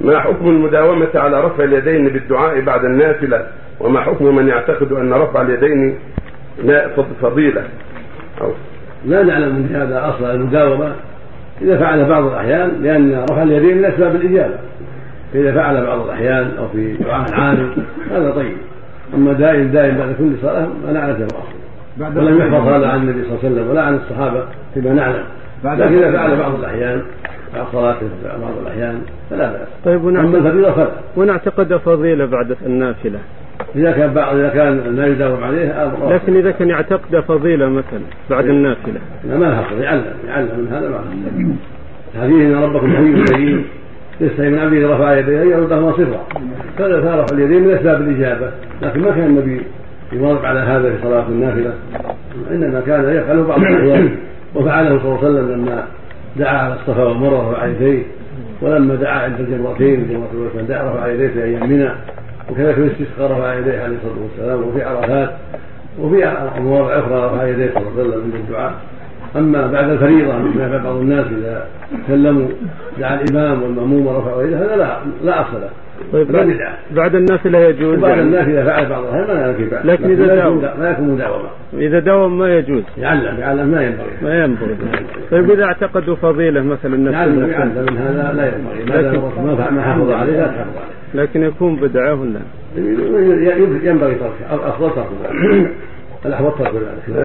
ما حكم المداومة على رفع اليدين بالدعاء بعد النافلة؟ وما حكم من يعتقد أن رفع اليدين فضيلة؟ أو لا نعلم من هذا أصلا المداومة إذا فعل بعض الأحيان لأن رفع اليدين من أسباب الإجابة. فإذا فعل بعض الأحيان أو في دعاء عام هذا طيب. أما دائم دائم بعد كل صلاة ما نعرف أصلا ولم يحفظ هذا عن النبي صلى الله عليه وسلم ولا عن الصحابة فيما نعلم. لكن إذا فعل بعض الأحيان صلاته بعض الأحيان فلا بأس. طيب أما الفريضة فلا ونعتقد فضيلة بعد النافلة. إذا كان بعض إذا كان لا يداوم عليه لكن إذا كان يعتقد فضيلة مثلا بعد النافلة. لا ما لها يعلم يعلم من هذا ما حديث إن ربكم حي كريم يستحي من عبده رفع يديه أن يردهما صفرا. فرفع اليدين من أسباب الإجابة. لكن ما كان النبي يواظب على هذا في صلاة النافلة. إنما كان يفعله بعض الأحيان. وفعله صلى الله عليه وسلم لما دعا على الصفا والمروه رفع يديه ولما دعا عند الجمرتين جمره الوثن دعا رفع يديه في أيام منى وكذلك في الاستسقاء رفع يديه عليه الصلاة والسلام وفي عرفات وفي مواضع أخرى رفع يديه صلى الله عليه وسلم عند الدعاء. أما بعد الفريضة مثل ما بعض الناس إذا سلموا دعا الإمام والمأموم ورفعوا يده هذا لا لا أصل له. طيب بعد, بعد النافله يجوز بعد يعني. النافله فعل بعض الأحيان ما يكفي بعد. لكن إذا داوم ما يكون مداومه إذا داوم ما يجوز. يعلم يعلم ما ينبغي. ما ينبغي. طيب إذا اعتقدوا فضيلة مثلا نفس يعلم يعلم هذا لا ينبغي. لكن ما حافظ عليه لا تحافظ عليه. لكن يكون بدعة ولا؟ ينبغي تركه أفضل تركه الأحوط ترك ذلك.